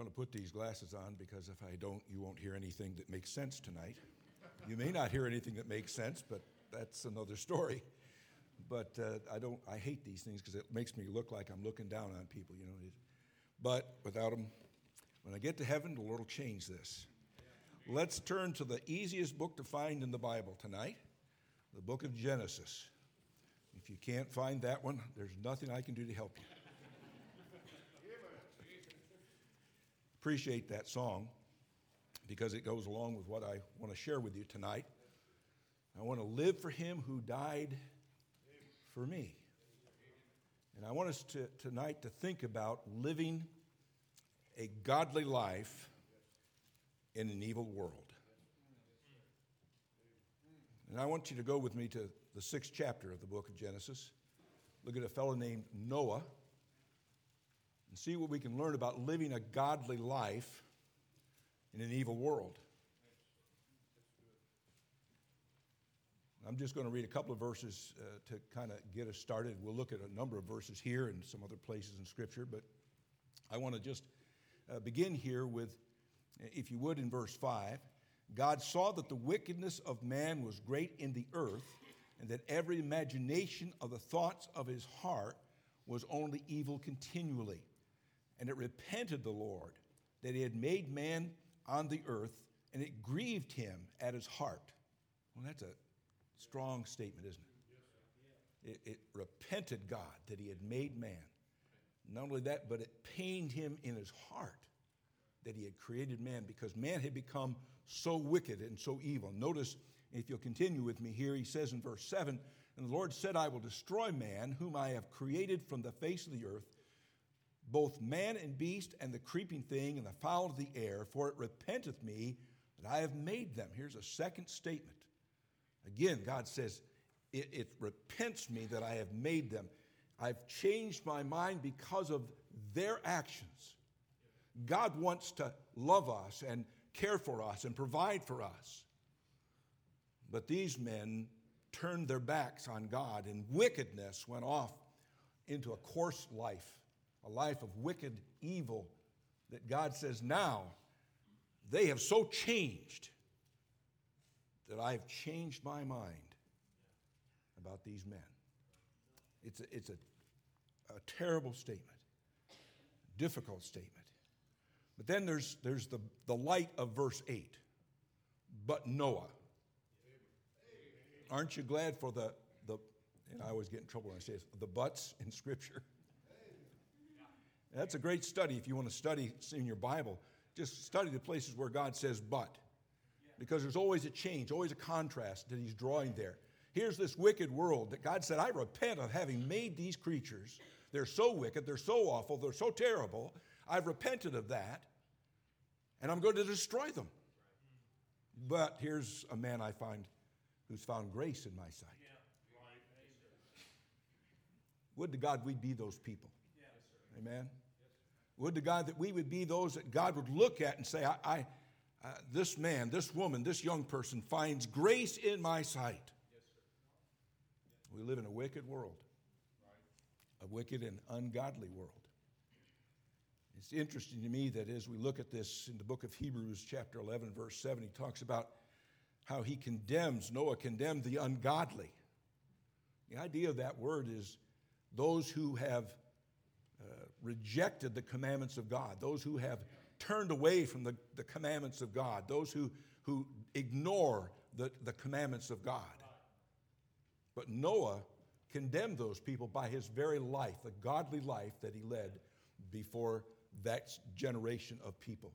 going to put these glasses on because if I don't, you won't hear anything that makes sense tonight. You may not hear anything that makes sense, but that's another story. But uh, I don't. I hate these things because it makes me look like I'm looking down on people. You know. But without them, when I get to heaven, the Lord will change this. Let's turn to the easiest book to find in the Bible tonight, the book of Genesis. If you can't find that one, there's nothing I can do to help you. Appreciate that song because it goes along with what I want to share with you tonight. I want to live for him who died for me. And I want us to, tonight to think about living a godly life in an evil world. And I want you to go with me to the sixth chapter of the book of Genesis. Look at a fellow named Noah and see what we can learn about living a godly life in an evil world. I'm just going to read a couple of verses uh, to kind of get us started. We'll look at a number of verses here and some other places in Scripture, but I want to just uh, begin here with, if you would, in verse 5. God saw that the wickedness of man was great in the earth, and that every imagination of the thoughts of his heart was only evil continually. And it repented the Lord that he had made man on the earth, and it grieved him at his heart. Well, that's a strong statement, isn't it? It, it repented God that he had made man. Not only that, but it pained him in his heart that he had created man because man had become so wicked and so evil. Notice, if you'll continue with me here, he says in verse 7 And the Lord said, I will destroy man, whom I have created from the face of the earth, both man and beast, and the creeping thing, and the fowl of the air, for it repenteth me that I have made them. Here's a second statement. Again, God says, it, it repents me that I have made them. I've changed my mind because of their actions. God wants to love us and care for us and provide for us. But these men turned their backs on God, and wickedness went off into a coarse life, a life of wicked evil that God says, now they have so changed that I've changed my mind about these men. It's a, it's a, a terrible statement, difficult statement. But then there's, there's the, the light of verse 8. But Noah. Aren't you glad for the, the and I always get in trouble when I say this, the buts in Scripture? That's a great study if you want to study in your Bible. Just study the places where God says but. Because there's always a change, always a contrast that He's drawing there. Here's this wicked world that God said, I repent of having made these creatures. They're so wicked, they're so awful, they're so terrible. I've repented of that and I'm going to destroy them. But here's a man I find who's found grace in my sight. Would to God we'd be those people. Amen. Would to God that we would be those that God would look at and say, I, I uh, this man, this woman, this young person finds grace in my sight. We live in a wicked world, a wicked and ungodly world. It's interesting to me that as we look at this in the book of Hebrews, chapter 11, verse 7, he talks about how he condemns, Noah condemned the ungodly. The idea of that word is those who have rejected the commandments of God, those who have turned away from the, the commandments of God, those who, who ignore the, the commandments of God. But Noah condemned those people by his very life, the godly life that he led before that generation of people.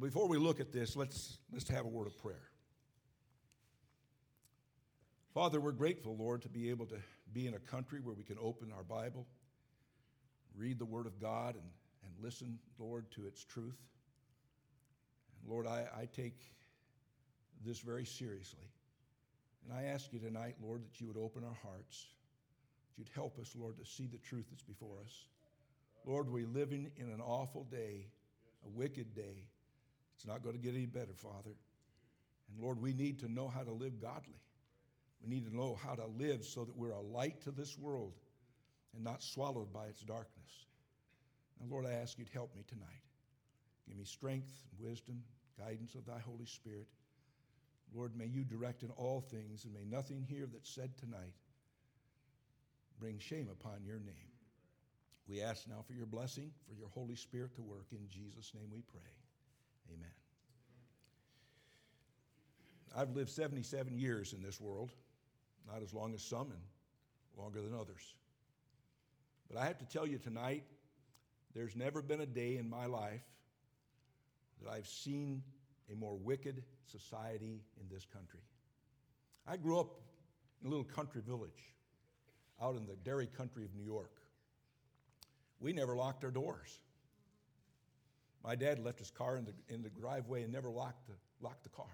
Before we look at this, let's, let's have a word of prayer. Father, we're grateful, Lord, to be able to be in a country where we can open our Bible, read the Word of God, and, and listen, Lord, to its truth. And Lord, I, I take this very seriously. And I ask you tonight, Lord, that you would open our hearts, that you'd help us, Lord, to see the truth that's before us. Lord, we're living in an awful day, a wicked day. It's not going to get any better, Father. And Lord, we need to know how to live godly. We need to know how to live so that we're a light to this world and not swallowed by its darkness. Now, Lord, I ask you to help me tonight. Give me strength and wisdom, guidance of thy Holy Spirit. Lord, may you direct in all things, and may nothing here that's said tonight bring shame upon your name. We ask now for your blessing, for your Holy Spirit to work. In Jesus' name we pray. Amen. I've lived 77 years in this world, not as long as some and longer than others. But I have to tell you tonight, there's never been a day in my life that I've seen a more wicked society in this country. I grew up in a little country village out in the dairy country of New York. We never locked our doors. My dad left his car in the, in the driveway and never locked the, locked the car.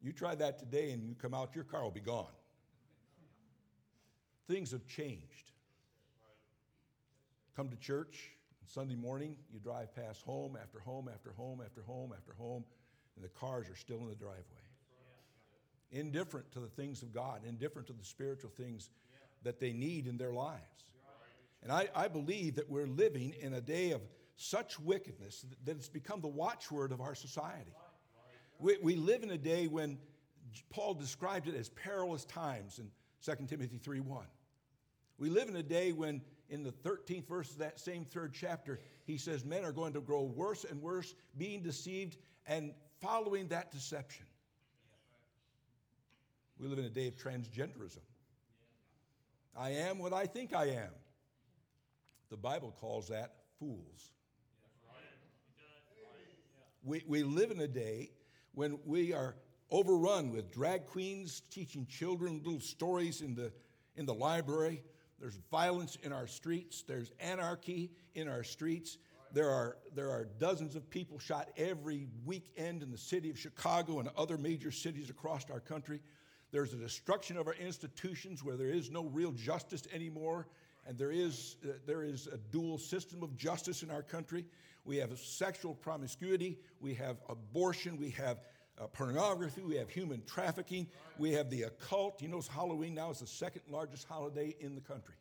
You try that today and you come out, your car will be gone. Things have changed. Come to church, Sunday morning, you drive past home after home after home after home after home, and the cars are still in the driveway. Indifferent to the things of God, indifferent to the spiritual things that they need in their lives. And I, I believe that we're living in a day of such wickedness that it's become the watchword of our society. We, we live in a day when Paul described it as perilous times in 2 Timothy 3 1. We live in a day when in the 13th verse of that same third chapter, he says, Men are going to grow worse and worse, being deceived and following that deception. We live in a day of transgenderism. I am what I think I am. The Bible calls that fools. We, we live in a day when we are overrun with drag queens teaching children little stories in the, in the library there's violence in our streets. There's anarchy in our streets. There are, there are dozens of people shot every weekend in the city of Chicago and other major cities across our country. There's a destruction of our institutions where there is no real justice anymore, and there is, uh, there is a dual system of justice in our country. We have sexual promiscuity, we have abortion, we have uh, pornography, we have human trafficking, we have the occult. You know, Halloween now is the second largest holiday in the country.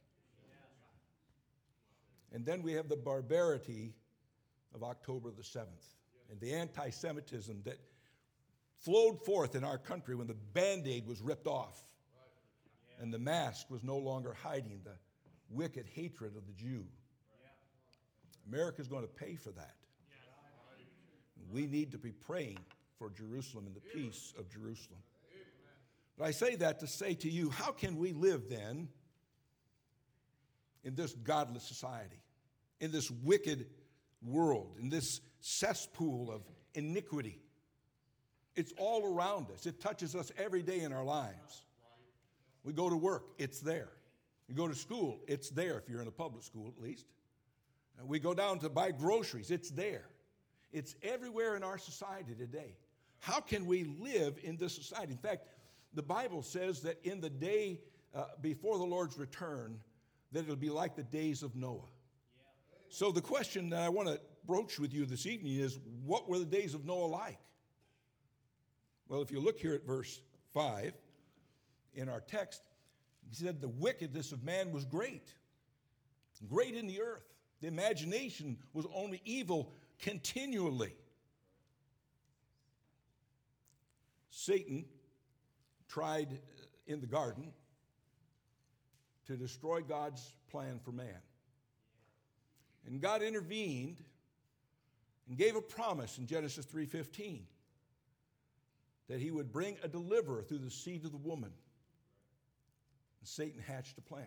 And then we have the barbarity of October the 7th and the anti Semitism that flowed forth in our country when the band aid was ripped off and the mask was no longer hiding the wicked hatred of the Jew. America is going to pay for that. We need to be praying for Jerusalem and the peace of Jerusalem. But I say that to say to you, how can we live then in this godless society, in this wicked world, in this cesspool of iniquity? It's all around us. It touches us every day in our lives. We go to work, it's there. You go to school, it's there if you're in a public school at least. We go down to buy groceries, it's there. It's everywhere in our society today. How can we live in this society? In fact, the Bible says that in the day uh, before the Lord's return, that it'll be like the days of Noah. So the question that I want to broach with you this evening is what were the days of Noah like? Well, if you look here at verse 5 in our text, he said the wickedness of man was great, great in the earth. The imagination was only evil continually. Satan tried uh, in the garden to destroy God's plan for man. And God intervened and gave a promise in Genesis 3:15 that he would bring a deliverer through the seed of the woman. And Satan hatched a plan.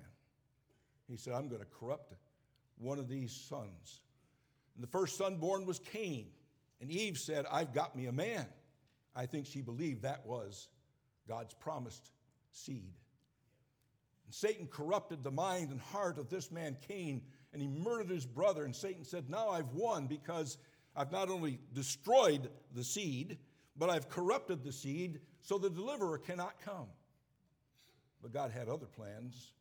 He said, I'm going to corrupt one of these sons. And the first son born was Cain. And Eve said, I've got me a man. I think she believed that was God's promised seed. And Satan corrupted the mind and heart of this man, Cain, and he murdered his brother. And Satan said, Now I've won because I've not only destroyed the seed, but I've corrupted the seed so the deliverer cannot come. But God had other plans.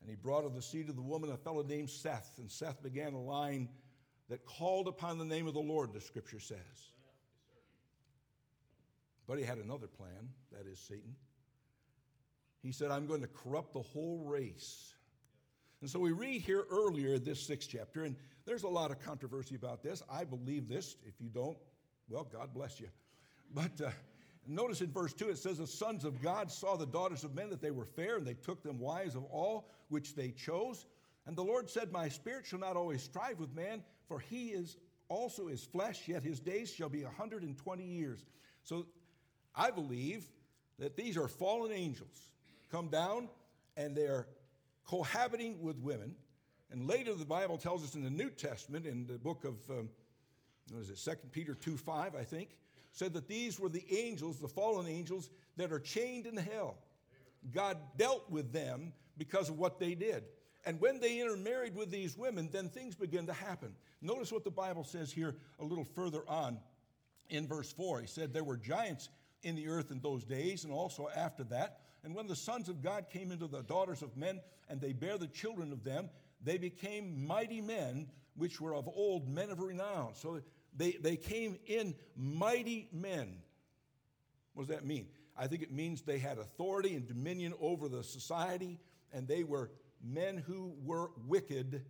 And he brought of the seed of the woman a fellow named Seth. And Seth began a line that called upon the name of the Lord, the scripture says. But he had another plan, that is Satan. He said, I'm going to corrupt the whole race. And so we read here earlier this sixth chapter, and there's a lot of controversy about this. I believe this. If you don't, well, God bless you. But uh, notice in verse 2 it says, The sons of God saw the daughters of men that they were fair, and they took them wives of all which they chose. And the Lord said, My spirit shall not always strive with man, for he is also his flesh, yet his days shall be a 120 years. So I believe that these are fallen angels come down and they're cohabiting with women. And later, the Bible tells us in the New Testament, in the book of, um, what is it, 2 Peter 2 5, I think, said that these were the angels, the fallen angels, that are chained in hell. God dealt with them because of what they did. And when they intermarried with these women, then things began to happen. Notice what the Bible says here a little further on in verse 4. He said, There were giants in the earth in those days and also after that. And when the sons of God came into the daughters of men, and they bare the children of them, they became mighty men, which were of old men of renown. So they, they came in mighty men. What does that mean? I think it means they had authority and dominion over the society, and they were men who were wicked,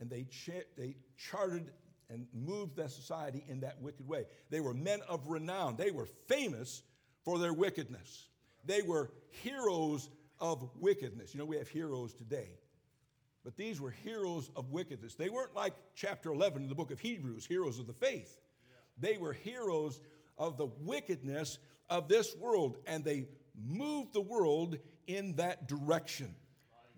and they, cha- they charted and moved that society in that wicked way. They were men of renown. They were famous for their wickedness. They were heroes of wickedness. You know, we have heroes today. But these were heroes of wickedness. They weren't like chapter 11 in the book of Hebrews, heroes of the faith. They were heroes of the wickedness of this world, and they moved the world in that direction.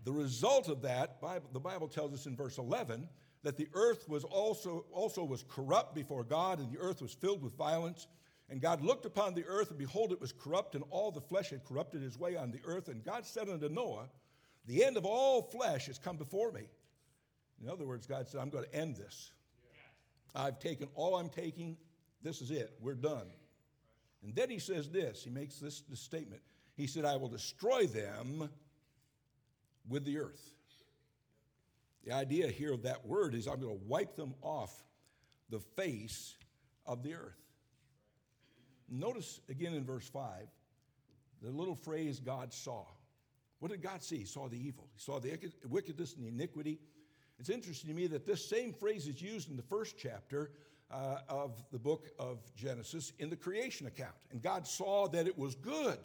The result of that, the Bible tells us in verse 11, that the earth was also, also was corrupt before God, and the earth was filled with violence. And God looked upon the earth, and behold, it was corrupt, and all the flesh had corrupted his way on the earth. And God said unto Noah, The end of all flesh has come before me. In other words, God said, I'm going to end this. I've taken all I'm taking. This is it. We're done. And then he says this he makes this, this statement. He said, I will destroy them with the earth. The idea here of that word is I'm going to wipe them off the face of the earth. Notice again in verse 5 the little phrase God saw. What did God see? He saw the evil, he saw the wickedness and the iniquity. It's interesting to me that this same phrase is used in the first chapter uh, of the book of Genesis in the creation account. And God saw that it was good.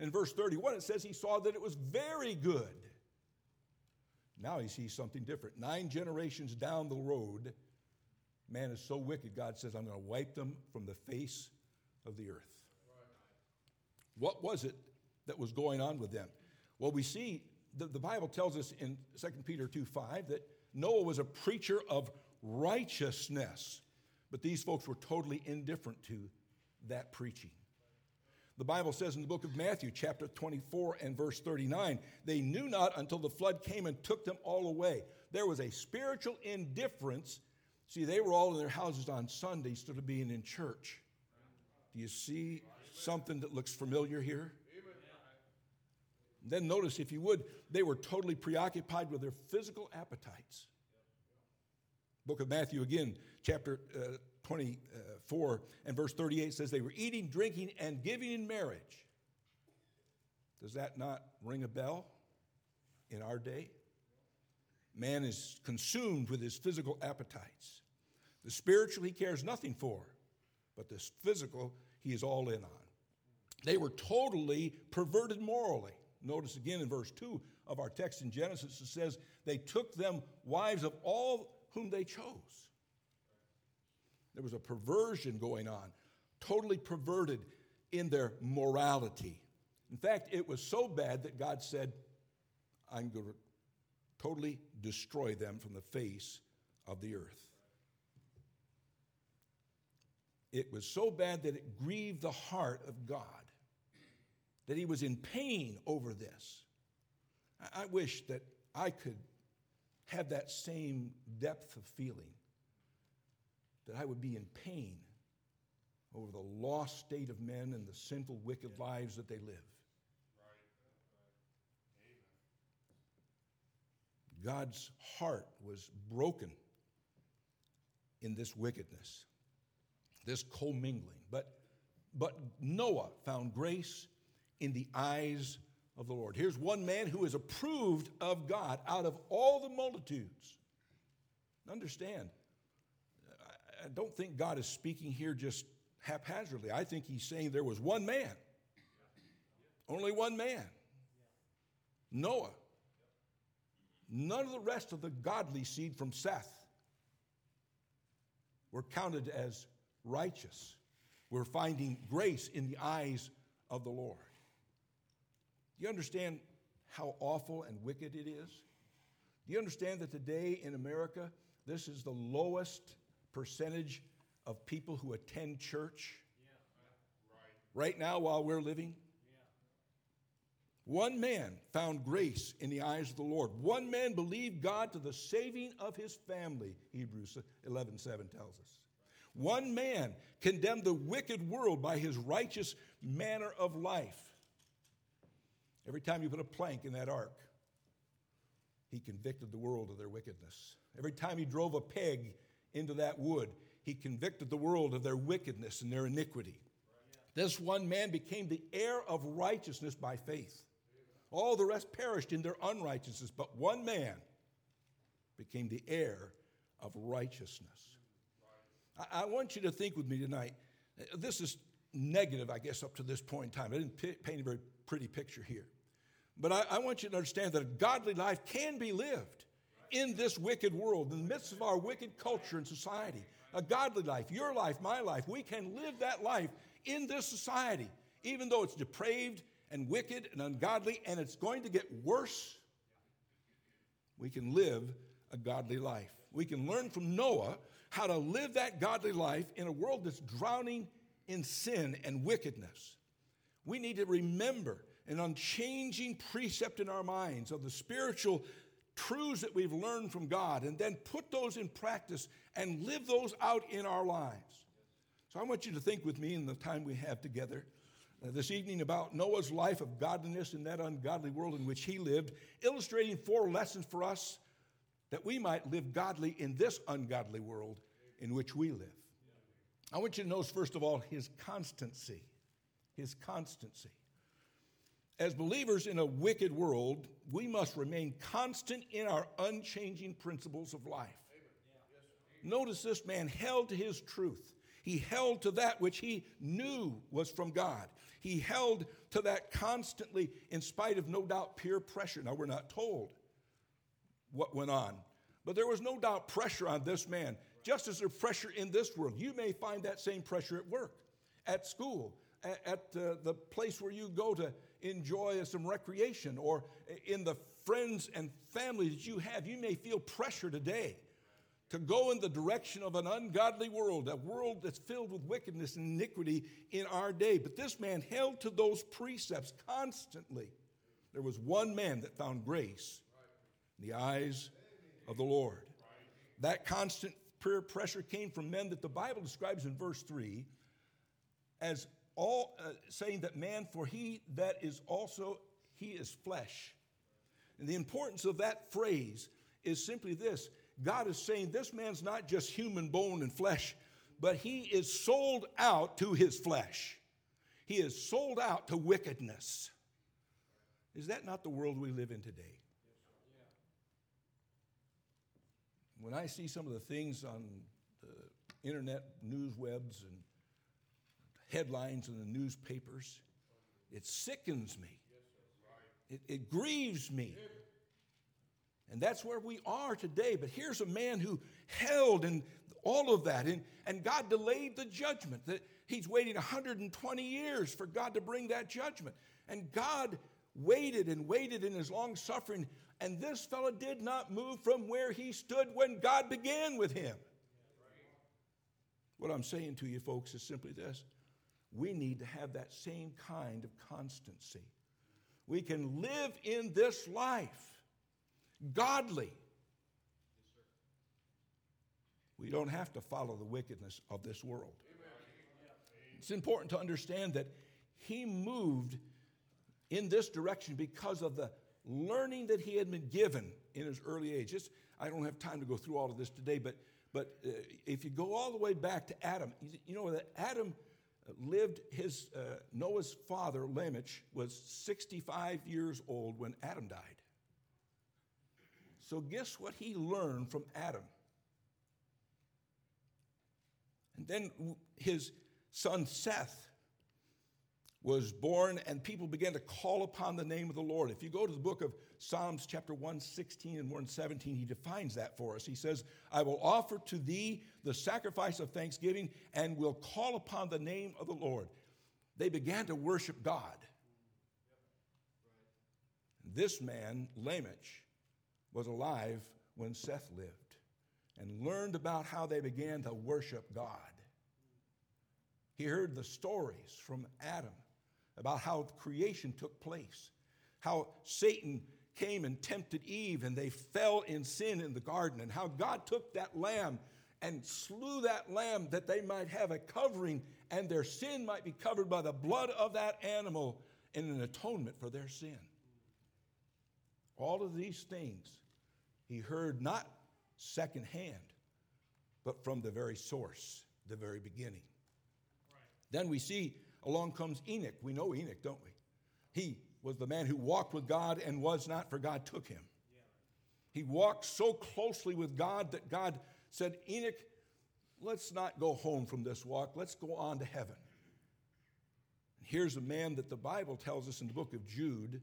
In verse 31, it says he saw that it was very good. Now he sees something different. Nine generations down the road, man is so wicked, God says, I'm going to wipe them from the face of the earth. What was it that was going on with them? Well, we see the, the Bible tells us in 2 Peter 2 5 that Noah was a preacher of righteousness, but these folks were totally indifferent to that preaching. The Bible says in the book of Matthew, chapter 24 and verse 39, they knew not until the flood came and took them all away. There was a spiritual indifference. See, they were all in their houses on Sunday instead of being in church. Do you see something that looks familiar here? Then notice, if you would, they were totally preoccupied with their physical appetites. Book of Matthew, again, chapter uh, 24 and verse 38 says they were eating, drinking, and giving in marriage. Does that not ring a bell in our day? Man is consumed with his physical appetites. The spiritual he cares nothing for, but this physical he is all in on. They were totally perverted morally. Notice again in verse 2 of our text in Genesis, it says, They took them wives of all whom they chose. There was a perversion going on, totally perverted in their morality. In fact, it was so bad that God said, I'm going to totally destroy them from the face of the earth. It was so bad that it grieved the heart of God, that he was in pain over this. I wish that I could have that same depth of feeling, that I would be in pain over the lost state of men and the sinful, wicked lives that they live. God's heart was broken in this wickedness this commingling. But, but Noah found grace in the eyes of the Lord. Here's one man who is approved of God out of all the multitudes. Understand, I don't think God is speaking here just haphazardly. I think he's saying there was one man, only one man Noah. None of the rest of the godly seed from Seth were counted as righteous. We're finding grace in the eyes of the Lord. Do you understand how awful and wicked it is? Do you understand that today in America, this is the lowest percentage of people who attend church? Yeah, right. right now, while we're living? One man found grace in the eyes of the Lord. One man believed God to the saving of his family, Hebrews 11 7 tells us. One man condemned the wicked world by his righteous manner of life. Every time you put a plank in that ark, he convicted the world of their wickedness. Every time he drove a peg into that wood, he convicted the world of their wickedness and their iniquity. This one man became the heir of righteousness by faith. All the rest perished in their unrighteousness, but one man became the heir of righteousness. I, I want you to think with me tonight. This is negative, I guess, up to this point in time. I didn't paint a very pretty picture here. But I, I want you to understand that a godly life can be lived in this wicked world, in the midst of our wicked culture and society. A godly life, your life, my life, we can live that life in this society, even though it's depraved and wicked and ungodly, and it's going to get worse, we can live a godly life. We can learn from Noah how to live that godly life in a world that's drowning in sin and wickedness. We need to remember an unchanging precept in our minds of the spiritual truths that we've learned from God and then put those in practice and live those out in our lives. So I want you to think with me in the time we have together uh, this evening about Noah's life of godliness in that ungodly world in which he lived, illustrating four lessons for us that we might live godly in this ungodly world in which we live. I want you to notice, first of all, his constancy. His constancy. As believers in a wicked world, we must remain constant in our unchanging principles of life. Notice this man held to his truth. He held to that which he knew was from God. He held to that constantly, in spite of no doubt peer pressure. Now, we're not told what went on, but there was no doubt pressure on this man, just as there's pressure in this world. You may find that same pressure at work, at school, at, at uh, the place where you go to enjoy some recreation, or in the friends and family that you have. You may feel pressure today to go in the direction of an ungodly world, a world that's filled with wickedness and iniquity in our day. But this man held to those precepts constantly. There was one man that found grace in the eyes of the Lord. That constant prayer pressure came from men that the Bible describes in verse 3 as all uh, saying that man, for he that is also, he is flesh. And the importance of that phrase is simply this God is saying this man's not just human bone and flesh, but he is sold out to his flesh. He is sold out to wickedness. Is that not the world we live in today? When I see some of the things on the internet news webs and headlines in the newspapers, it sickens me. It, it grieves me. And that's where we are today. But here's a man who held in all of that, and, and God delayed the judgment. That he's waiting 120 years for God to bring that judgment. And God waited and waited in his long suffering, and this fellow did not move from where he stood when God began with him. What I'm saying to you, folks, is simply this we need to have that same kind of constancy. We can live in this life godly. We don't have to follow the wickedness of this world. It's important to understand that he moved in this direction because of the learning that he had been given in his early age. I don't have time to go through all of this today, but, but uh, if you go all the way back to Adam, you know that Adam lived, his, uh, Noah's father, Lamech, was 65 years old when Adam died. So, guess what he learned from Adam? And then his son Seth was born, and people began to call upon the name of the Lord. If you go to the book of Psalms, chapter 116 and 117, he defines that for us. He says, I will offer to thee the sacrifice of thanksgiving and will call upon the name of the Lord. They began to worship God. This man, Lamech, was alive when Seth lived and learned about how they began to worship God. He heard the stories from Adam about how creation took place, how Satan came and tempted Eve and they fell in sin in the garden, and how God took that lamb and slew that lamb that they might have a covering and their sin might be covered by the blood of that animal in an atonement for their sin. All of these things he heard not secondhand, but from the very source, the very beginning. Right. Then we see along comes Enoch. We know Enoch, don't we? He was the man who walked with God and was not, for God took him. He walked so closely with God that God said, Enoch, let's not go home from this walk, let's go on to heaven. And here's a man that the Bible tells us in the book of Jude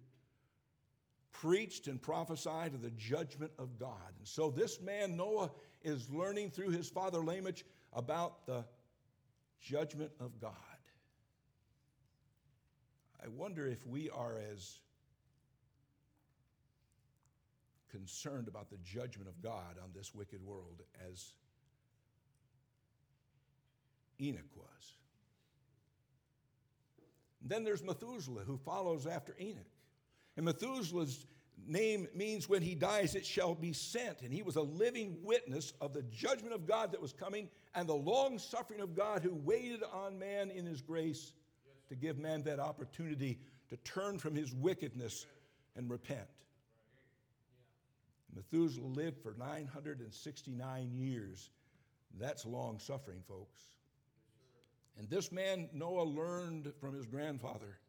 preached and prophesied of the judgment of God. And so this man, Noah, is learning through his father Lamech about the judgment of God. I wonder if we are as concerned about the judgment of God on this wicked world as Enoch was. And then there's Methuselah who follows after Enoch. And Methuselah's name means when he dies, it shall be sent. And he was a living witness of the judgment of God that was coming and the long suffering of God who waited on man in his grace to give man that opportunity to turn from his wickedness and repent. Methuselah lived for 969 years. That's long suffering, folks. And this man, Noah, learned from his grandfather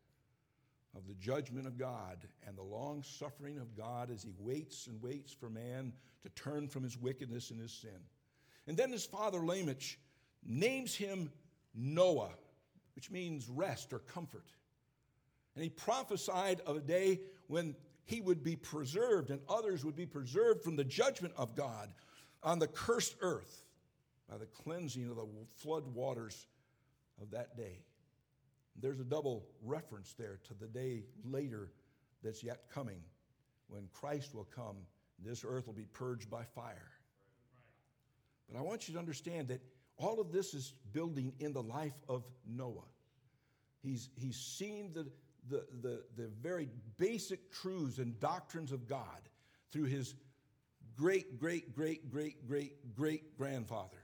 of the judgment of God and the long suffering of God as he waits and waits for man to turn from his wickedness and his sin. And then his father, Lamech, names him Noah which means rest or comfort. And he prophesied of a day when he would be preserved and others would be preserved from the judgment of God on the cursed earth by the cleansing of the flood waters of that day. There's a double reference there to the day later that's yet coming when Christ will come. This earth will be purged by fire. But I want you to understand that all of this is building in the life of Noah. He's, he's seen the, the, the, the very basic truths and doctrines of God through his great, great, great, great, great, great grandfather.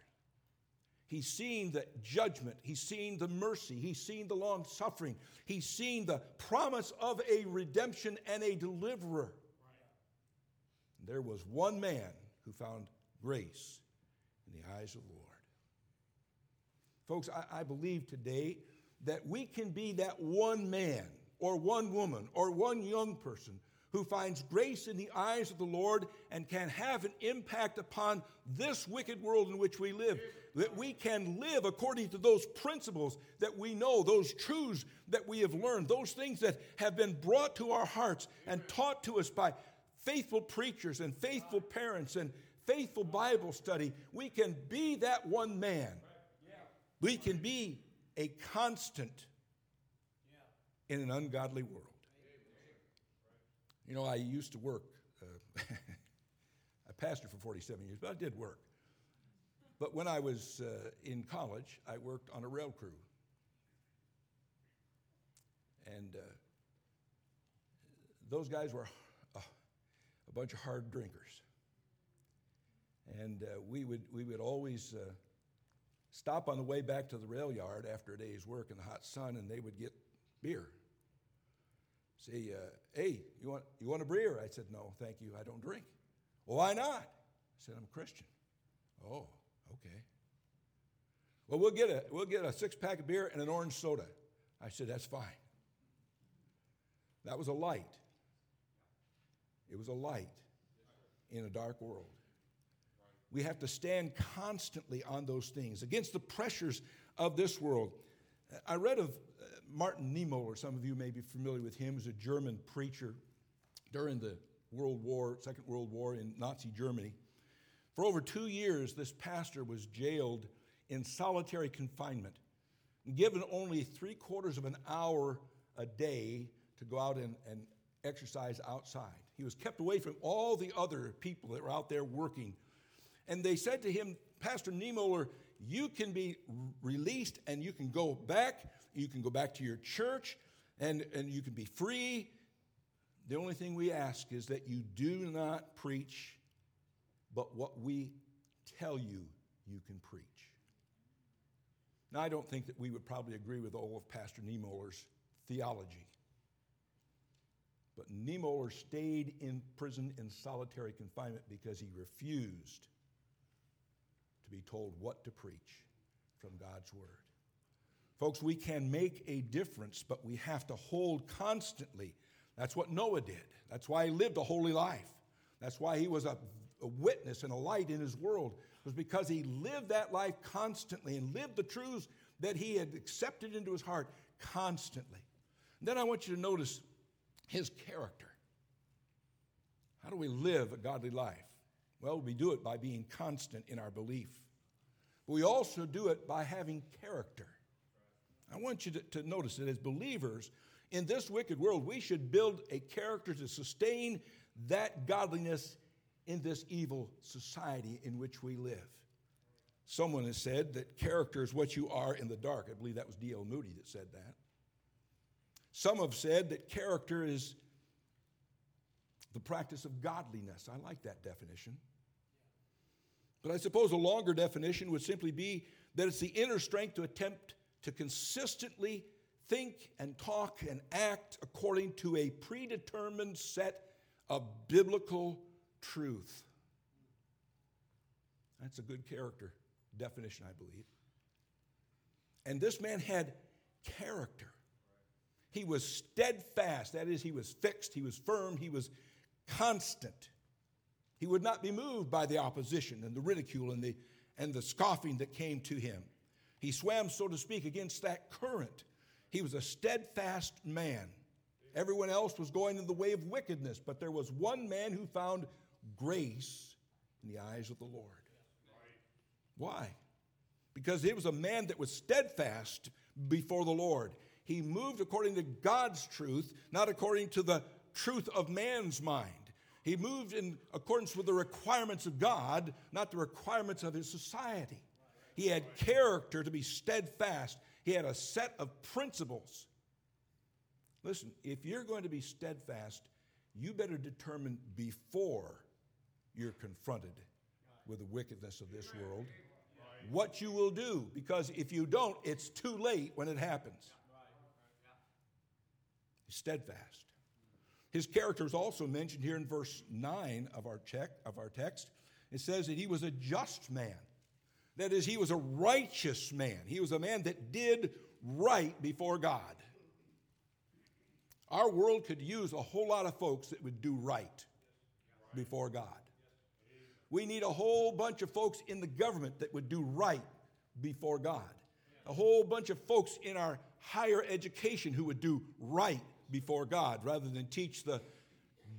He's seen the judgment. He's seen the mercy. He's seen the long suffering. He's seen the promise of a redemption and a deliverer. Right. There was one man who found grace in the eyes of the Lord. Folks, I, I believe today that we can be that one man or one woman or one young person who finds grace in the eyes of the Lord and can have an impact upon this wicked world in which we live. That we can live according to those principles that we know, those truths that we have learned, those things that have been brought to our hearts and taught to us by faithful preachers and faithful parents and faithful Bible study. We can be that one man. We can be a constant in an ungodly world. You know, I used to work, uh, I pastored for 47 years, but I did work. But when I was uh, in college, I worked on a rail crew. And uh, those guys were a, a, bunch of hard drinkers. And uh, we, would, we would always uh, stop on the way back to the rail yard after a day's work in the hot sun, and they would get beer. Say, uh, hey, you want, you want a beer? I said, no, thank you, I don't drink. Well, why not? I said, I'm a Christian. Oh, okay. Well, we'll get a, we'll get a six pack of beer and an orange soda. I said, That's fine. That was a light. It was a light in a dark world. We have to stand constantly on those things against the pressures of this world. I read of uh, Martin Niemöller. Some of you may be familiar with him. Was a German preacher during the World War, Second World War in Nazi Germany. For over two years, this pastor was jailed in solitary confinement, given only three quarters of an hour a day to go out and, and exercise outside. He was kept away from all the other people that were out there working. And they said to him, Pastor Niemöller, you can be released and you can go back. You can go back to your church and, and you can be free. The only thing we ask is that you do not preach, but what we tell you, you can preach. Now, I don't think that we would probably agree with all of Pastor Niemöller's theology. But Niemöller stayed in prison in solitary confinement because he refused be told what to preach from God's Word. Folks, we can make a difference, but we have to hold constantly. That's what Noah did. That's why he lived a holy life. That's why he was a, a witness and a light in his world, it was because he lived that life constantly and lived the truths that he had accepted into his heart constantly. And then I want you to notice his character. How do we live a godly life? Well, we do it by being constant in our belief. But we also do it by having character. I want you to, to notice that as believers in this wicked world, we should build a character to sustain that godliness in this evil society in which we live. Someone has said that character is what you are in the dark. I believe that was D.L. Moody that said that. Some have said that character is the practice of godliness. I like that definition. But I suppose a longer definition would simply be that it's the inner strength to attempt to consistently think and talk and act according to a predetermined set of biblical truth. That's a good character definition, I believe. And this man had character. He was steadfast, that is, he was fixed, he was firm, he was constant. He would not be moved by the opposition and the ridicule and the, and the scoffing that came to him. He swam, so to speak, against that current. He was a steadfast man. Everyone else was going in the way of wickedness, but there was one man who found grace in the eyes of the Lord. Why? Because he was a man that was steadfast before the Lord. He moved according to God's truth, not according to the truth of man's mind. He moved in accordance with the requirements of God, not the requirements of his society. He had character to be steadfast. He had a set of principles. Listen, if you're going to be steadfast, you better determine before you're confronted with the wickedness of this world what you will do, because if you don't, it's too late when it happens steadfast. His character is also mentioned here in verse 9 of our, check, of our text. It says that he was a just man. That is, he was a righteous man. He was a man that did right before God. Our world could use a whole lot of folks that would do right before God. We need a whole bunch of folks in the government that would do right before God. A whole bunch of folks in our higher education who would do right before God rather than teach the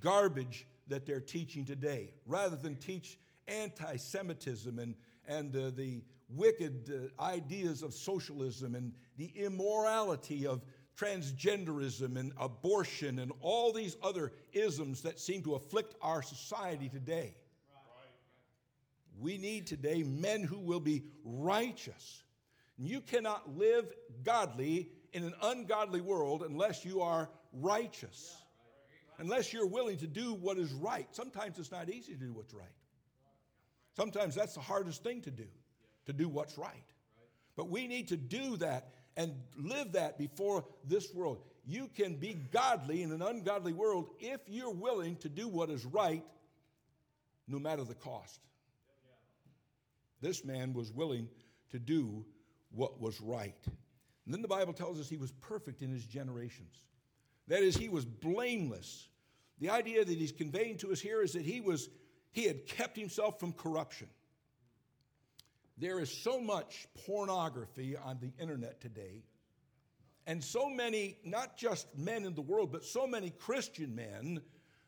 garbage that they're teaching today, rather than teach anti Semitism and, and uh, the wicked uh, ideas of socialism and the immorality of transgenderism and abortion and all these other isms that seem to afflict our society today. We need today men who will be righteous. You cannot live godly in an ungodly world unless you are righteous. Unless you're willing to do what is right. Sometimes it's not easy to do what's right. Sometimes that's the hardest thing to do, to do what's right. But we need to do that and live that before this world. You can be godly in an ungodly world if you're willing to do what is right, no matter the cost. This man was willing to do what was right. And then the Bible tells us he was perfect in his generations. That is, he was blameless. The idea that he's conveying to us here is that he was he had kept himself from corruption. There is so much pornography on the internet today, and so many, not just men in the world, but so many Christian men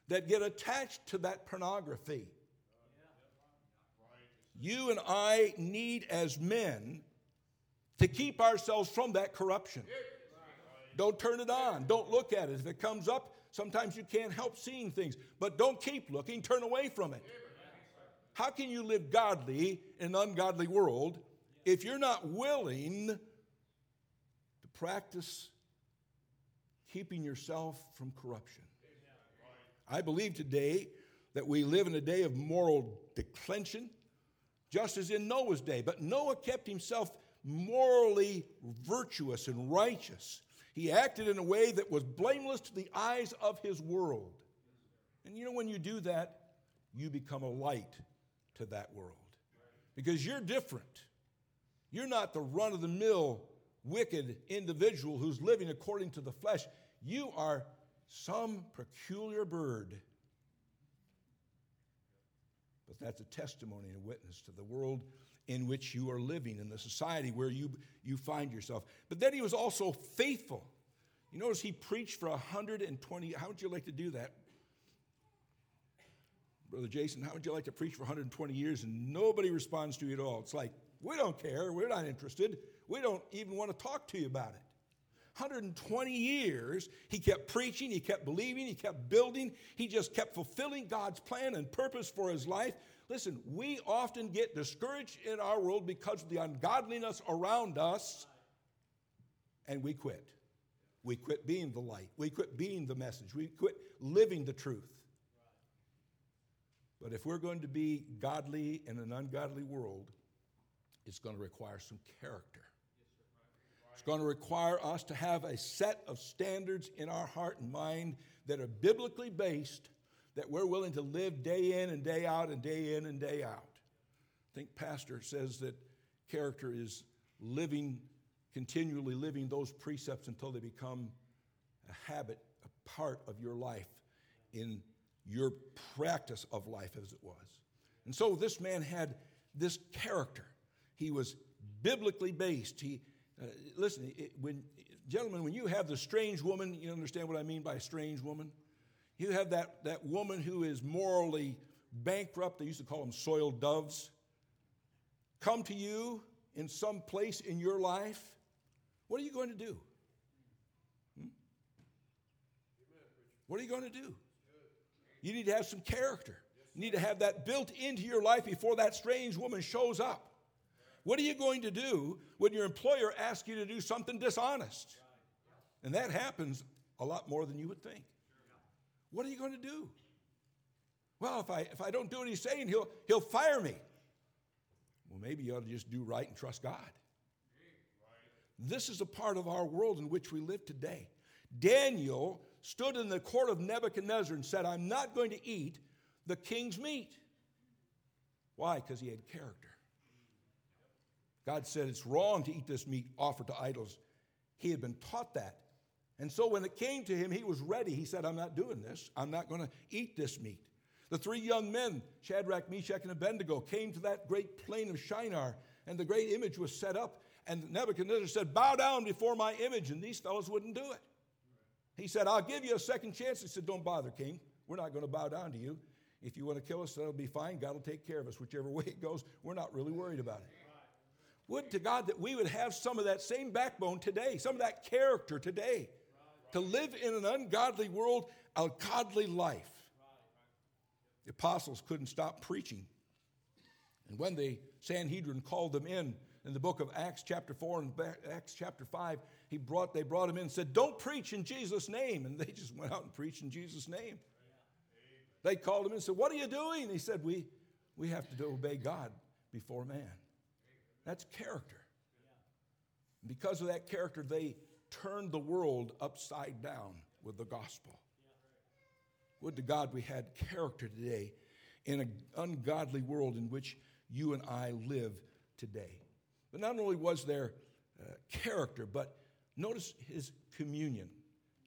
that get attached to that pornography. You and I need, as men, to keep ourselves from that corruption. Don't turn it on. Don't look at it. If it comes up, sometimes you can't help seeing things. But don't keep looking. Turn away from it. How can you live godly in an ungodly world if you're not willing to practice keeping yourself from corruption? I believe today that we live in a day of moral declension, just as in Noah's day. But Noah kept himself morally virtuous and righteous. He acted in a way that was blameless to the eyes of his world. And you know, when you do that, you become a light to that world because you're different. You're not the run of the mill, wicked individual who's living according to the flesh. You are some peculiar bird. But that's a testimony and a witness to the world in which you are living, in the society where you, you find yourself. But then he was also faithful. You notice he preached for 120. How would you like to do that? Brother Jason, how would you like to preach for 120 years and nobody responds to you at all? It's like, we don't care. We're not interested. We don't even want to talk to you about it. 120 years, he kept preaching, he kept believing, he kept building, he just kept fulfilling God's plan and purpose for his life. Listen, we often get discouraged in our world because of the ungodliness around us, and we quit. We quit being the light. We quit being the message. We quit living the truth. But if we're going to be godly in an ungodly world, it's going to require some character. It's going to require us to have a set of standards in our heart and mind that are biblically based, that we're willing to live day in and day out and day in and day out. I think Pastor says that character is living, continually living those precepts until they become a habit, a part of your life in your practice of life as it was. And so this man had this character. He was biblically based. He, uh, listen, it, when, gentlemen, when you have the strange woman, you understand what I mean by strange woman? You have that, that woman who is morally bankrupt, they used to call them soiled doves, come to you in some place in your life. What are you going to do? Hmm? What are you going to do? You need to have some character. You need to have that built into your life before that strange woman shows up. What are you going to do when your employer asks you to do something dishonest? And that happens a lot more than you would think. What are you going to do? Well, if I, if I don't do what he's saying, he'll, he'll fire me. Well, maybe you ought to just do right and trust God. This is a part of our world in which we live today. Daniel stood in the court of Nebuchadnezzar and said, I'm not going to eat the king's meat. Why? Because he had character. God said it's wrong to eat this meat offered to idols. He had been taught that. And so when it came to him, he was ready. He said, I'm not doing this. I'm not going to eat this meat. The three young men, Shadrach, Meshach, and Abednego, came to that great plain of Shinar, and the great image was set up. And Nebuchadnezzar said, Bow down before my image. And these fellows wouldn't do it. He said, I'll give you a second chance. He said, Don't bother, King. We're not going to bow down to you. If you want to kill us, that'll be fine. God will take care of us. Whichever way it goes, we're not really worried about it. Would to God that we would have some of that same backbone today, some of that character today, to live in an ungodly world, a godly life. The apostles couldn't stop preaching. And when the Sanhedrin called them in, in the book of Acts, chapter 4 and Acts, chapter 5, he brought, they brought him in and said, Don't preach in Jesus' name. And they just went out and preached in Jesus' name. They called him and said, What are you doing? he said, We, we have to obey God before man. That's character. Because of that character, they turned the world upside down with the gospel. Would to God we had character today in an ungodly world in which you and I live today. But not only was there uh, character, but notice his communion.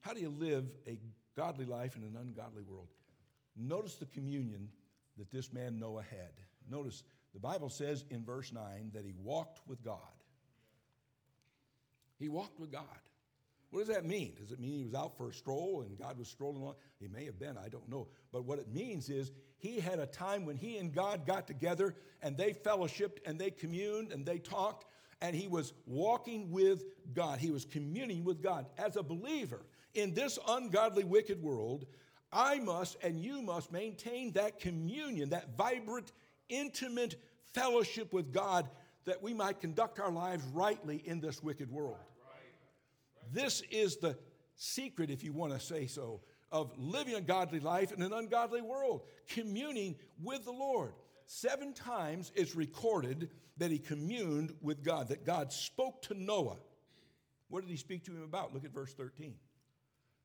How do you live a godly life in an ungodly world? Notice the communion that this man Noah had. Notice the Bible says in verse 9 that he walked with God. He walked with God. What does that mean? Does it mean he was out for a stroll and God was strolling along? He may have been, I don't know. But what it means is he had a time when he and God got together and they fellowshipped and they communed and they talked and he was walking with God. He was communing with God. As a believer in this ungodly, wicked world, I must and you must maintain that communion, that vibrant, intimate fellowship with God that we might conduct our lives rightly in this wicked world. This is the secret, if you want to say so, of living a godly life in an ungodly world, communing with the Lord. Seven times it's recorded that he communed with God, that God spoke to Noah. What did he speak to him about? Look at verse 13.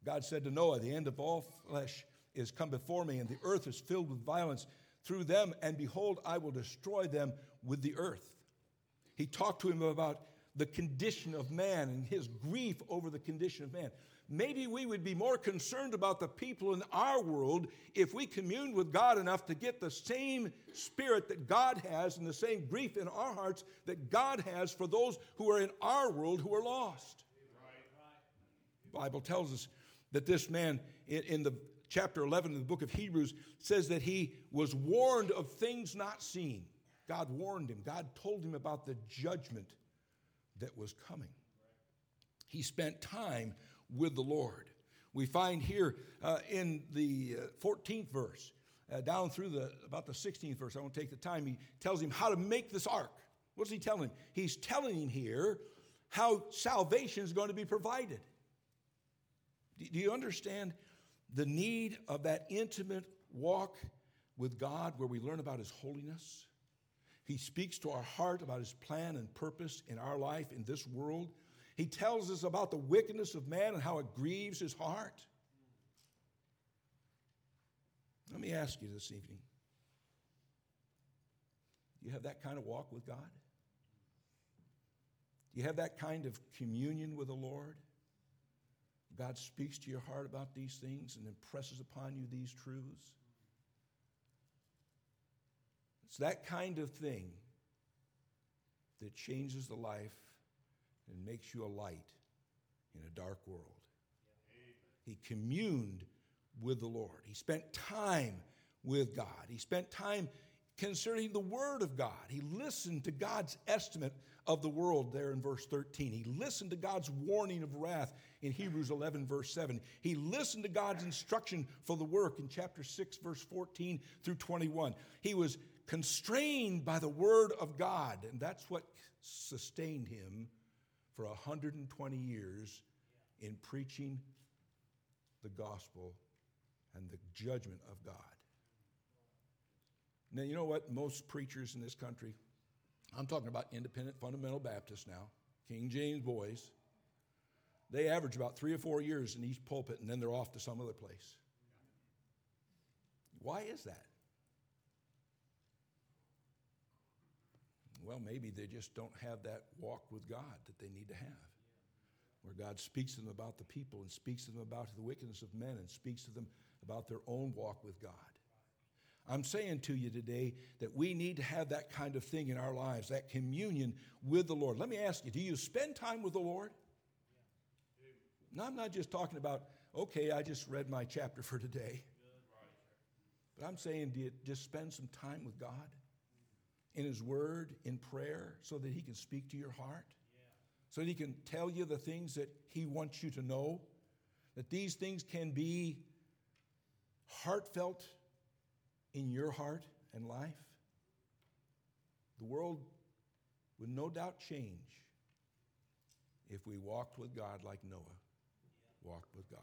God said to Noah, The end of all flesh is come before me, and the earth is filled with violence through them, and behold, I will destroy them with the earth. He talked to him about the condition of man and his grief over the condition of man. Maybe we would be more concerned about the people in our world if we communed with God enough to get the same spirit that God has and the same grief in our hearts that God has for those who are in our world who are lost. The Bible tells us that this man in, the chapter 11 of the book of Hebrews says that he was warned of things not seen. God warned him. God told him about the judgment that was coming. He spent time with the Lord. We find here uh, in the uh, 14th verse, uh, down through the about the 16th verse, I won't take the time, he tells him how to make this ark. What's he telling him? He's telling him here how salvation is going to be provided. Do you understand the need of that intimate walk with God where we learn about his holiness? He speaks to our heart about his plan and purpose in our life in this world. He tells us about the wickedness of man and how it grieves his heart. Let me ask you this evening do you have that kind of walk with God? Do you have that kind of communion with the Lord? God speaks to your heart about these things and impresses upon you these truths. It's that kind of thing that changes the life and makes you a light in a dark world. He communed with the Lord. He spent time with God. He spent time concerning the Word of God. He listened to God's estimate of the world there in verse 13. He listened to God's warning of wrath in Hebrews 11, verse 7. He listened to God's instruction for the work in chapter 6, verse 14 through 21. He was constrained by the Word of God, and that's what sustained him for 120 years in preaching the gospel and the judgment of God. Now, you know what? Most preachers in this country, I'm talking about independent fundamental Baptists now, King James boys, they average about three or four years in each pulpit and then they're off to some other place. Why is that? Well, maybe they just don't have that walk with God that they need to have, where God speaks to them about the people and speaks to them about the wickedness of men and speaks to them about their own walk with God. I'm saying to you today that we need to have that kind of thing in our lives, that communion with the Lord. Let me ask you do you spend time with the Lord? No, I'm not just talking about, okay, I just read my chapter for today. But I'm saying, do you just spend some time with God? in His Word, in prayer, so that He can speak to your heart, so that He can tell you the things that He wants you to know, that these things can be heartfelt in your heart and life. The world would no doubt change if we walked with God like Noah walked with God.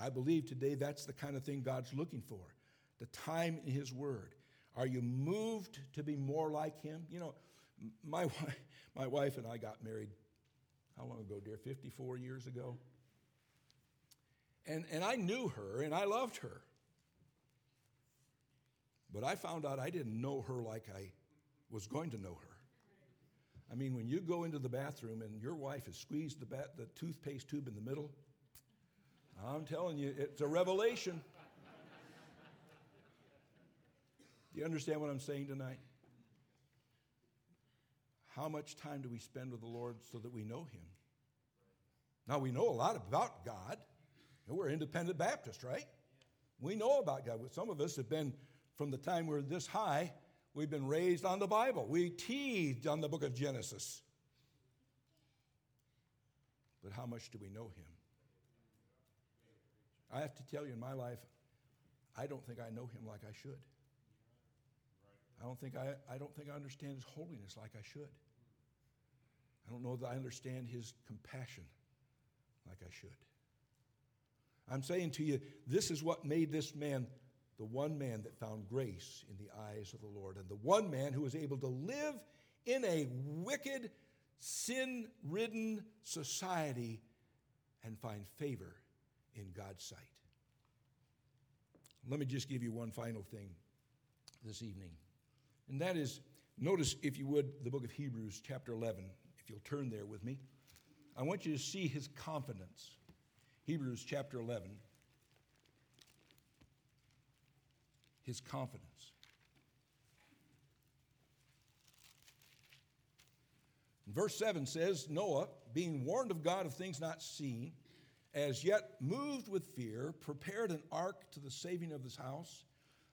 I believe today that's the kind of thing God's looking for the time in His Word. Are you moved to be more like him? You know, my, my wife and I got married, how long ago, dear? 54 years ago. And, and I knew her and I loved her. But I found out I didn't know her like I was going to know her. I mean, when you go into the bathroom and your wife has squeezed the, bat, the toothpaste tube in the middle, I'm telling you, it's a revelation. Do you understand what I'm saying tonight? How much time do we spend with the Lord so that we know Him? Now, we know a lot about God. We're independent Baptists, right? We know about God. Some of us have been, from the time we're this high, we've been raised on the Bible. We teethed on the book of Genesis. But how much do we know Him? I have to tell you, in my life, I don't think I know Him like I should. I don't think I, I don't think I understand His holiness like I should. I don't know that I understand His compassion like I should. I'm saying to you, this is what made this man the one man that found grace in the eyes of the Lord, and the one man who was able to live in a wicked, sin ridden society and find favor in God's sight. Let me just give you one final thing this evening, and that is notice, if you would, the book of Hebrews, chapter 11, if you'll turn there with me. I want you to see his confidence. Hebrews chapter 11. His confidence. Verse 7 says Noah, being warned of God of things not seen, as yet moved with fear, prepared an ark to the saving of his house,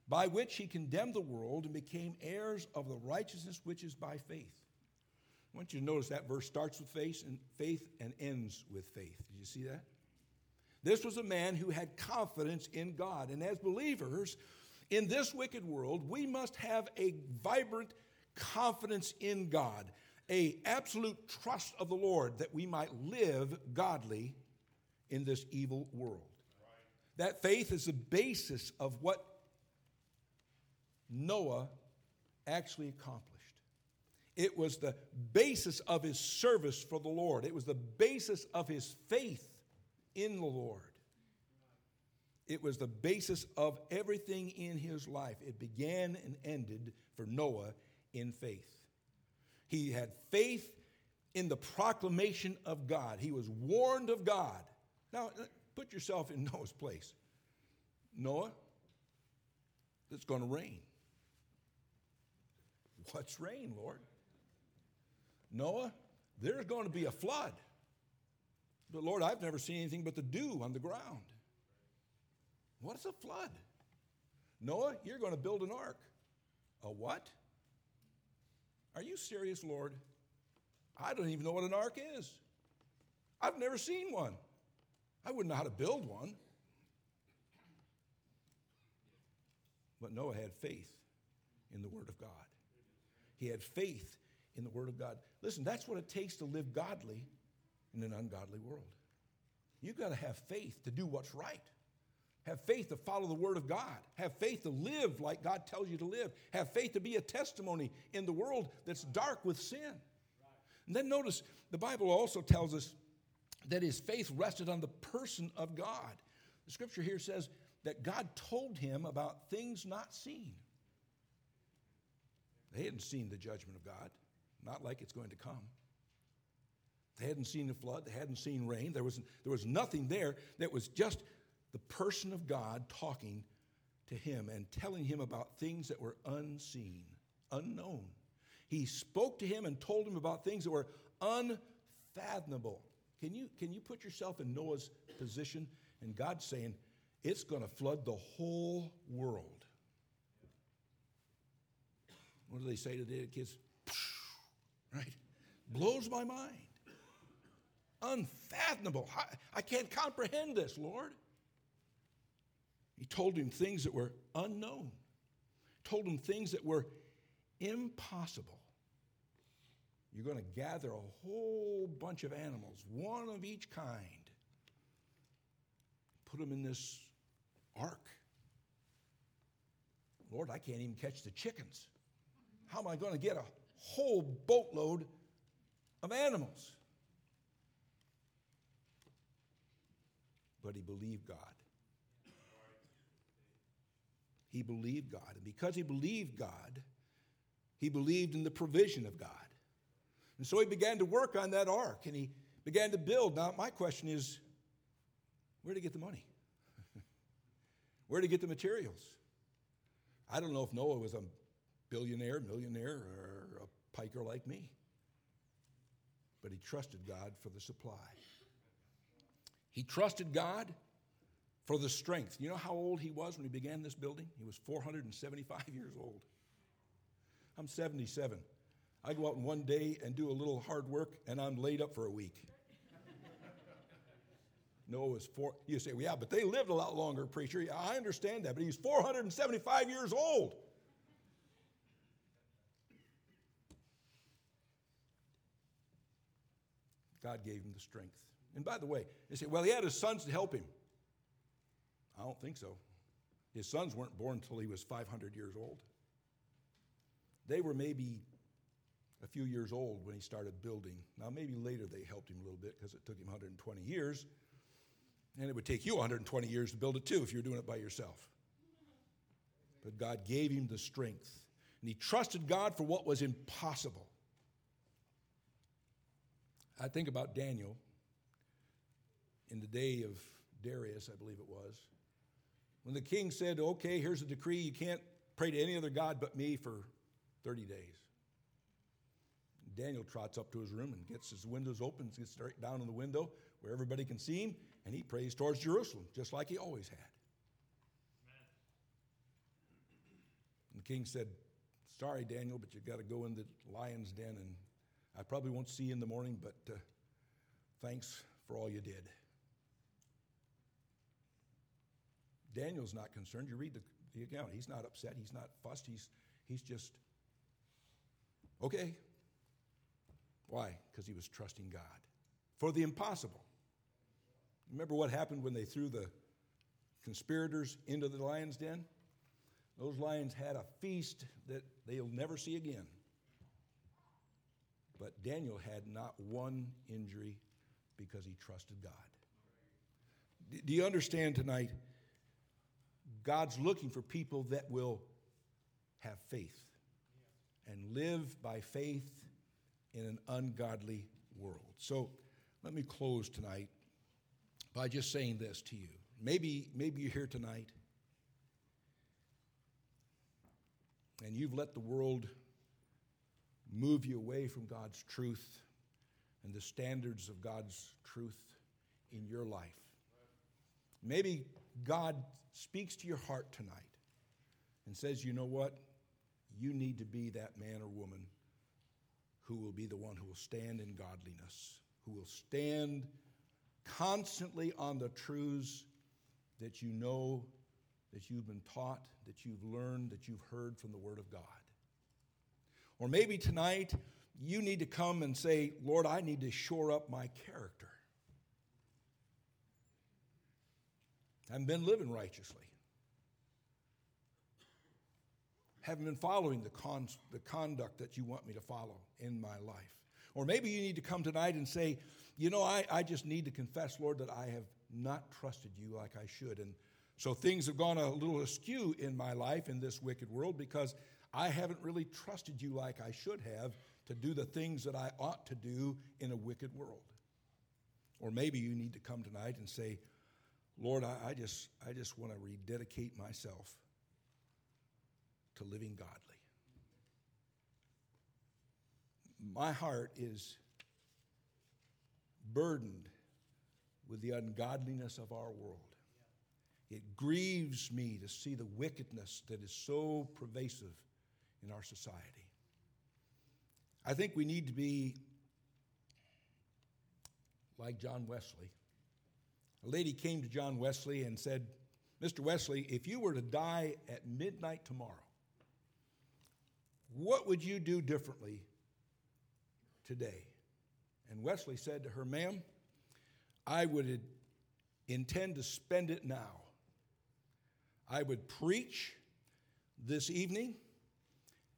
by which he condemned the world and became heirs of the righteousness which is by faith. I want you to notice that verse starts with faith and faith and ends with faith. Did you see that? This was a man who had confidence in God. And as believers in this wicked world, we must have a vibrant confidence in God, a absolute trust of the Lord that we might live godly in this evil world. That faith is the basis of what Noah actually accomplished. It was the basis of his service for the Lord. It was the basis of his faith in the Lord. It was the basis of everything in his life. It began and ended for Noah in faith. He had faith in the proclamation of God. He was warned of God. Now, put yourself in Noah's place. Noah, it's going to rain. What's rain, Lord? Noah, there's going to be a flood. But Lord, I've never seen anything but the dew on the ground. What is a flood? Noah, you're going to build an ark. A what? Are you serious, Lord? I don't even know what an ark is. I've never seen one. I wouldn't know how to build one. But Noah had faith in the Word of God. He had faith in the Word of God. Listen, that's what it takes to live godly in an ungodly world. You've got to have faith to do what's right. Have faith to follow the Word of God. Have faith to live like God tells you to live. Have faith to be a testimony in the world that's dark with sin. And then notice the Bible also tells us that his faith rested on the person of God. The scripture here says that God told him about things not seen. They hadn't seen the judgment of God, not like it's going to come. They hadn't seen the flood, they hadn't seen rain. There was, there was nothing there that was just the person of God talking to him and telling him about things that were unseen, unknown. He spoke to him and told him about things that were unfathomable. Can you, can you put yourself in Noah's position? And God's saying, it's going to flood the whole world. What do they say today, kids? Right? Blows my mind. Unfathomable. I can't comprehend this, Lord. He told him things that were unknown, told him things that were impossible. You're going to gather a whole bunch of animals, one of each kind, put them in this ark. Lord, I can't even catch the chickens. How am I going to get a whole boatload of animals? But he believed God. He believed God. And because he believed God, he believed in the provision of God. And so he began to work on that ark and he began to build. Now, my question is where to get the money? where to get the materials? I don't know if Noah was a billionaire, millionaire, or a piker like me, but he trusted God for the supply. He trusted God for the strength. You know how old he was when he began this building? He was 475 years old. I'm 77. I go out in one day and do a little hard work, and I'm laid up for a week. Noah was four. You say, well, yeah, but they lived a lot longer, preacher. Yeah, I understand that, but he's 475 years old. God gave him the strength. And by the way, they say, well, he had his sons to help him. I don't think so. His sons weren't born until he was 500 years old. They were maybe a few years old when he started building. Now, maybe later they helped him a little bit because it took him 120 years. And it would take you 120 years to build it too if you're doing it by yourself. But God gave him the strength. And he trusted God for what was impossible. I think about Daniel in the day of Darius, I believe it was, when the king said, Okay, here's a decree, you can't pray to any other God but me for 30 days. Daniel trots up to his room and gets his windows open, gets straight down in the window where everybody can see him, and he prays towards Jerusalem, just like he always had. And the king said, Sorry, Daniel, but you've got to go in the lion's den, and I probably won't see you in the morning, but uh, thanks for all you did. Daniel's not concerned. You read the, the account. He's not upset. He's not fussed. He's, he's just, okay. Why? Because he was trusting God for the impossible. Remember what happened when they threw the conspirators into the lion's den? Those lions had a feast that they'll never see again. But Daniel had not one injury because he trusted God. Do you understand tonight? God's looking for people that will have faith and live by faith in an ungodly world. So let me close tonight by just saying this to you. Maybe, maybe you're here tonight and you've let the world move you away from God's truth and the standards of God's truth in your life. Maybe God speaks to your heart tonight and says, you know what? You need to be that man or woman who will be the one who will stand in godliness, who will stand constantly on the truths that you know, that you've been taught, that you've learned, that you've heard from the Word of God. Or maybe tonight you need to come and say, Lord, I need to shore up my character. I've been living righteously. Haven't been following the, con- the conduct that you want me to follow in my life. Or maybe you need to come tonight and say, you know, I, I just need to confess, Lord, that I have not trusted you like I should. And so things have gone a little askew in my life in this wicked world because I haven't really trusted you like I should have to do the things that I ought to do in a wicked world. Or maybe you need to come tonight and say, Lord, I, I just, I just want to rededicate myself to living godly. My heart is burdened with the ungodliness of our world. It grieves me to see the wickedness that is so pervasive in our society. I think we need to be like John Wesley. A lady came to John Wesley and said, Mr. Wesley, if you were to die at midnight tomorrow, what would you do differently today? And Wesley said to her, Ma'am, I would intend to spend it now. I would preach this evening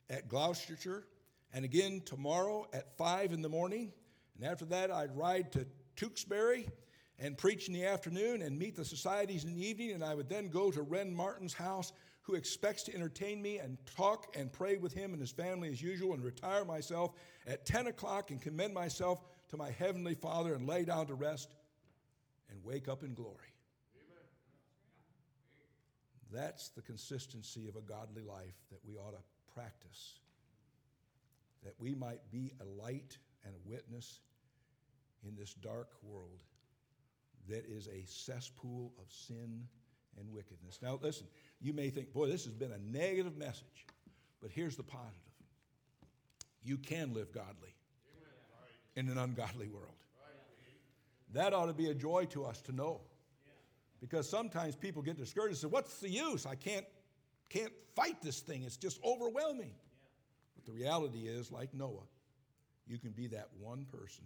at Gloucestershire and again tomorrow at 5 in the morning. And after that, I'd ride to Tewkesbury and preach in the afternoon and meet the societies in the evening. And I would then go to Ren Martin's house who expects to entertain me and talk and pray with him and his family as usual and retire myself at 10 o'clock and commend myself to my heavenly Father and lay down to rest and wake up in glory. That's the consistency of a godly life that we ought to practice, that we might be a light and a witness in this dark world that is a cesspool of sin and wickedness. Now, listen, you may think, boy, this has been a negative message, but here's the positive you can live godly in an ungodly world. That ought to be a joy to us to know. Because sometimes people get discouraged and say, What's the use? I can't, can't fight this thing. It's just overwhelming. But the reality is, like Noah, you can be that one person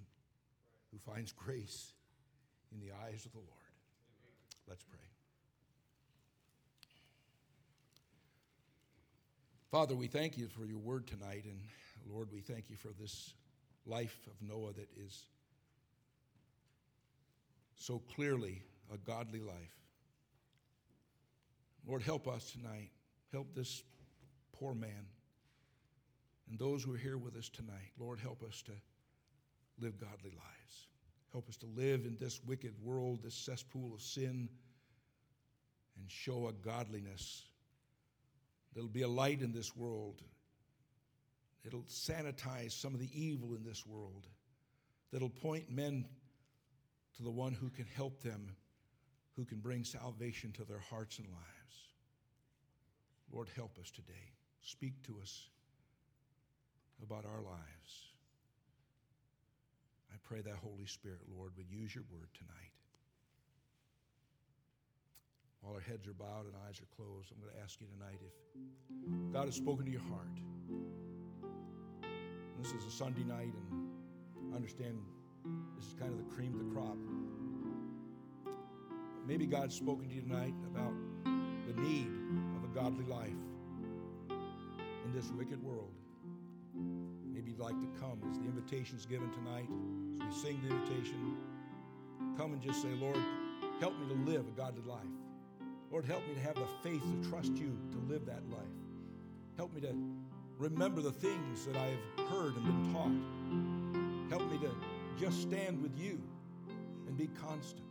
who finds grace in the eyes of the Lord. Let's pray. Father, we thank you for your word tonight, and Lord, we thank you for this life of Noah that is so clearly a godly life. Lord, help us tonight. Help this poor man and those who are here with us tonight. Lord, help us to live godly lives. Help us to live in this wicked world, this cesspool of sin, and show a godliness that'll be a light in this world. It'll sanitize some of the evil in this world, that'll point men to the one who can help them, who can bring salvation to their hearts and lives. Lord, help us today. Speak to us about our lives. Pray that Holy Spirit, Lord, would use your word tonight. While our heads are bowed and eyes are closed, I'm going to ask you tonight if God has spoken to your heart. This is a Sunday night, and I understand this is kind of the cream of the crop. Maybe God's spoken to you tonight about the need of a godly life in this wicked world. Maybe you'd like to come as the invitation is given tonight, as we sing the invitation. Come and just say, Lord, help me to live a godly life. Lord, help me to have the faith to trust you to live that life. Help me to remember the things that I've heard and been taught. Help me to just stand with you and be constant.